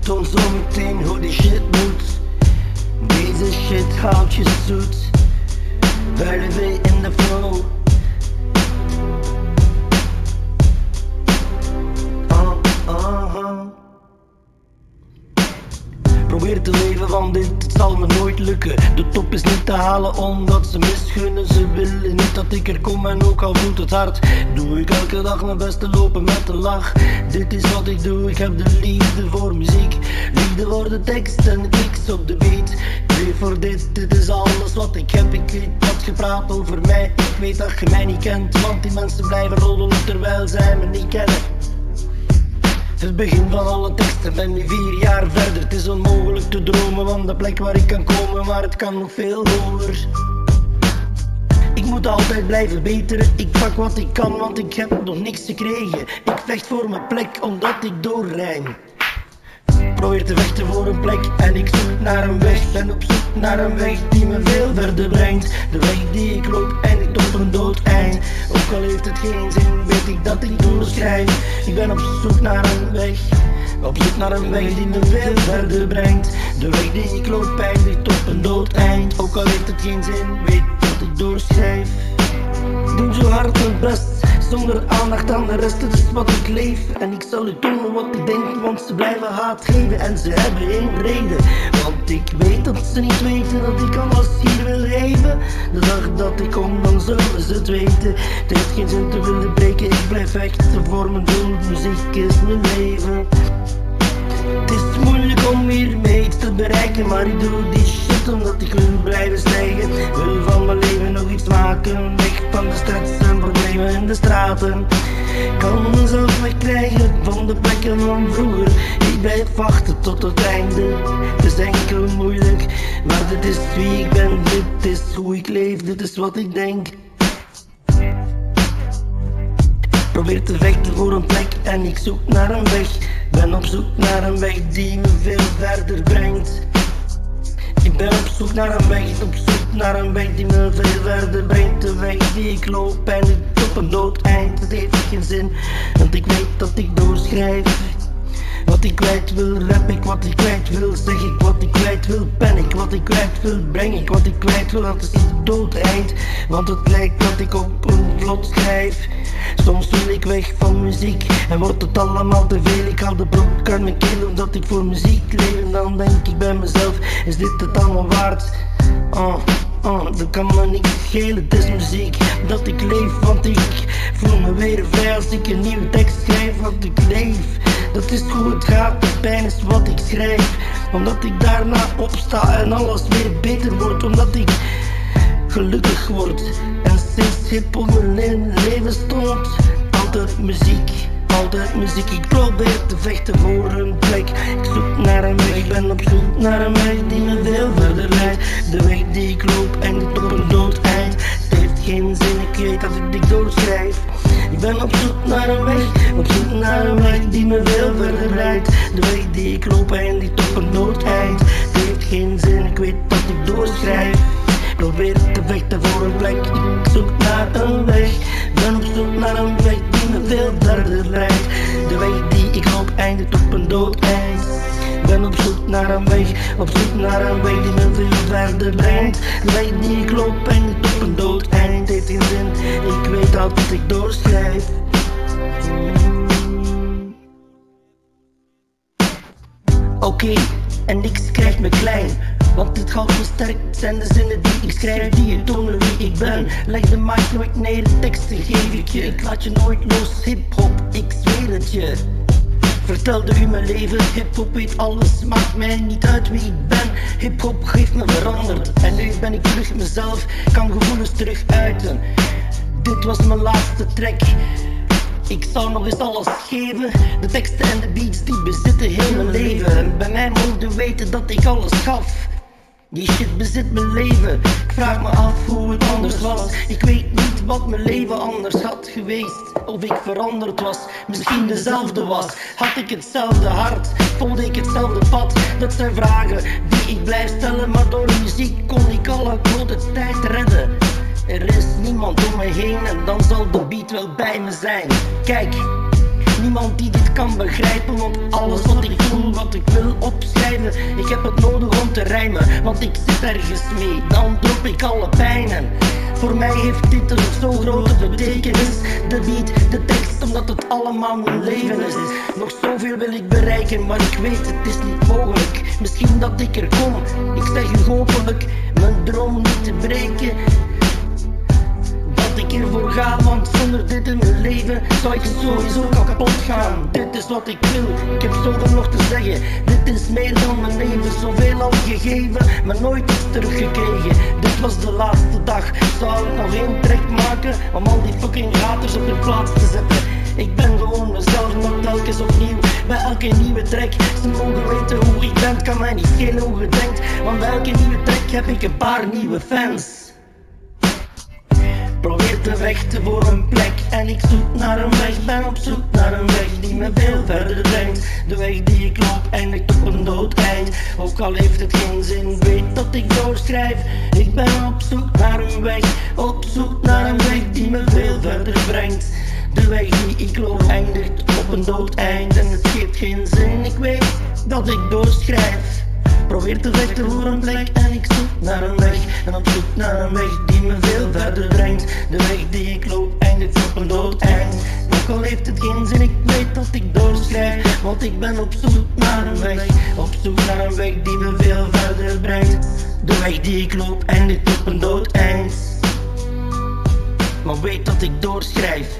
Toon zo meteen hoe die shit moet. Deze shit houdt je zoet. Builen in de flow. Probeer te leven van dit, het zal me nooit lukken. De top is niet te halen omdat ze misgunnen. Ze willen niet dat ik er kom en ook al voelt het hard. Doe ik elke dag mijn best te lopen met een lach. Dit is wat ik doe, ik heb de liefde voor muziek. Liefde voor de tekst en kicks op de beat. Leef voor dit, dit is alles wat ik heb. Ik weet wat gepraat over mij. Ik weet dat je mij niet kent, want die mensen blijven rollen terwijl zij me niet kennen. Het begin van alle teksten, ben nu vier jaar verder. Het is onmogelijk te dromen van de plek waar ik kan komen, maar het kan nog veel hoger. Ik moet altijd blijven beteren, ik pak wat ik kan, want ik heb nog niks gekregen. Ik vecht voor mijn plek, omdat ik doorrijm. Probeer te vechten voor een plek en ik zoek naar een weg. Ben op zoek naar een weg die me veel verder brengt. De weg die ik loop en ik tot een dood eind. Ook al heeft het geen zin, weet ik dat ik Ik ben op zoek naar een weg. Op zoek naar een weg die me veel verder brengt. De weg die ik loop eindigt op een dood eind. Ook al heeft het geen zin, weet dat ik doorschrijf. Doe zo hard mijn best, zonder aandacht aan de rest. Het is wat ik leef en ik zal u tonen wat ik denk, want ze blijven haat geven en ze hebben één reden. Want ik weet dat ze niet weten dat ik alles hier wil geven. De dag dat ik kom, ze het weten. Het heeft geen zin te willen breken, ik blijf vechten voor mijn doel. Muziek is mijn leven. Het is moeilijk om hiermee te bereiken, maar ik doe die shit omdat ik wil blijven stijgen. Wil van mijn leven nog iets maken, weg van de stress en problemen in de straten. Kan mezelf wegkrijgen van de plekken van vroeger. Ik blijf wachten tot het einde. Het is enkel moeilijk, maar dit is wie ik ben, dit is hoe ik leef, dit is wat ik denk. Probeer te vechten voor een plek en ik zoek naar een weg. Ben op zoek naar een weg die me veel verder brengt. Ik ben op zoek naar een weg, op zoek naar een weg die me veel verder brengt. De weg die ik loop en ik op een dood eind. Het heeft geen zin, want ik weet dat ik doorschrijf. Wat ik kwijt wil, rap ik wat ik kwijt wil, zeg ik wat ik kwijt wil, ben ik wat ik kwijt wil, breng ik wat ik kwijt wil, dat is het dood eind, want het lijkt dat ik op een vlot schrijf. Soms wil ik weg van muziek en wordt het allemaal te veel. Ik haal de broek aan mijn keel omdat ik voor muziek leef. En dan denk ik bij mezelf, is dit het allemaal waard? Oh, oh, dat kan me niet schelen, het is muziek dat ik leef. Want ik voel me weer vrij als ik een nieuwe tekst schrijf. Want ik leef, dat is hoe het gaat, de pijn is wat ik schrijf. Omdat ik daarna opsta en alles weer beter wordt. Omdat ik gelukkig word. En sinds hip-hop mijn leven stond, altijd muziek. Altijd muziek, ik probeer te vechten voor een plek. Ik zoek naar een weg, ik ben op zoek naar een weg die me veel verder leidt. De weg die ik loop eindigt op een dood eind. Het heeft geen zin, ik weet dat ik dit doorschrijf. Ik ben op zoek naar een weg, op zoek naar een weg me veel verder. De weg die ik loop eindigt op een dood eind. Het heeft geen zin, ik weet dat ik doorschrijf. Probeer te vechten voor een plek, ik zoek naar een weg. Ben op zoek naar een weg die me veel verder leidt. De weg die ik loop eindigt op een dood eind. Ben op zoek naar een weg, op zoek naar een weg die me veel verder brengt. De weg die ik loop eindigt op een dood eind. Heeft geen zin, ik weet dat ik doorschrijf. Oké, en niks krijgt me klein. Want het houdt me sterk, zijn de zinnen die ik schrijf, die je tonen wie ik ben. Leg de mic nooit neer, teksten geef ik je. Ik laat je nooit los, hip-hop, ik zweer het je. Vertelde u mijn leven, hip-hop weet alles, maakt mij niet uit wie ik ben. Hip-hop heeft me veranderd en nu ben ik terug mezelf, kan gevoelens terug uiten. Dit was mijn laatste track. Ik zou nog eens alles geven. De teksten en de beats die bezitten heel mijn leven. En bij mij moeten weten dat ik alles gaf. Die shit bezit mijn leven. Ik vraag me af hoe het anders was. Ik weet niet wat mijn leven anders had geweest. Of ik veranderd was, misschien dezelfde was. Had ik hetzelfde hart, volgde ik hetzelfde pad. Dat zijn vragen die ik blijf stellen. Maar door muziek kon ik alle grote tijd redden. Er is niemand om mij heen en dan zal de beat wel bij me zijn. Kijk, niemand die dit kan begrijpen, want alles wat ik voel, wat ik wil opschrijven, ik heb het nodig om te rijmen, want ik zit ergens mee, dan drop ik alle pijnen. Voor mij heeft dit een zo grote betekenis. De beat, de tekst, omdat het allemaal mijn leven is. Nog zoveel wil ik bereiken, maar ik weet het is niet mogelijk. Misschien dat ik er kom, ik zeg u hopelijk, zou ik sowieso kapot gaan. Dit is wat ik wil, ik heb zoveel nog te zeggen. Dit is meer dan mijn leven, zoveel al gegeven, maar nooit iets teruggekregen. Dit was de laatste dag, zou ik nog één trek maken? Om al die fucking haters op hun plaats te zetten. Ik ben gewoon mezelf, maar telkens opnieuw. Bij elke nieuwe track Ze mogen weten hoe ik ben, kan mij niet schelen hoe je denkt. Want bij elke nieuwe track heb ik een paar nieuwe fans Probeer te voor een plek. En ik zoek naar een weg, ben op zoek naar een weg die me veel verder brengt. De weg die ik loop eindigt op een dood eind Ook al heeft het geen zin, weet dat ik doorschrijf. Ik ben op zoek naar een weg, op zoek naar een weg die me veel verder brengt. De weg die ik loop eindigt op een dood eind en het geeft geen zin. Ik weet dat ik doorschrijf. Probeer te vechten voor een plek en ik zoek naar een weg. En op zoek naar een weg die me veel verder brengt. De weg die ik loop eindigt op een dood eind. Ook al heeft het geen zin, ik weet dat ik doorschrijf. Want ik ben op zoek naar een weg. Op zoek naar een weg die me veel verder brengt. De weg die ik loop eindigt op een dood eind. Maar weet dat ik doorschrijf.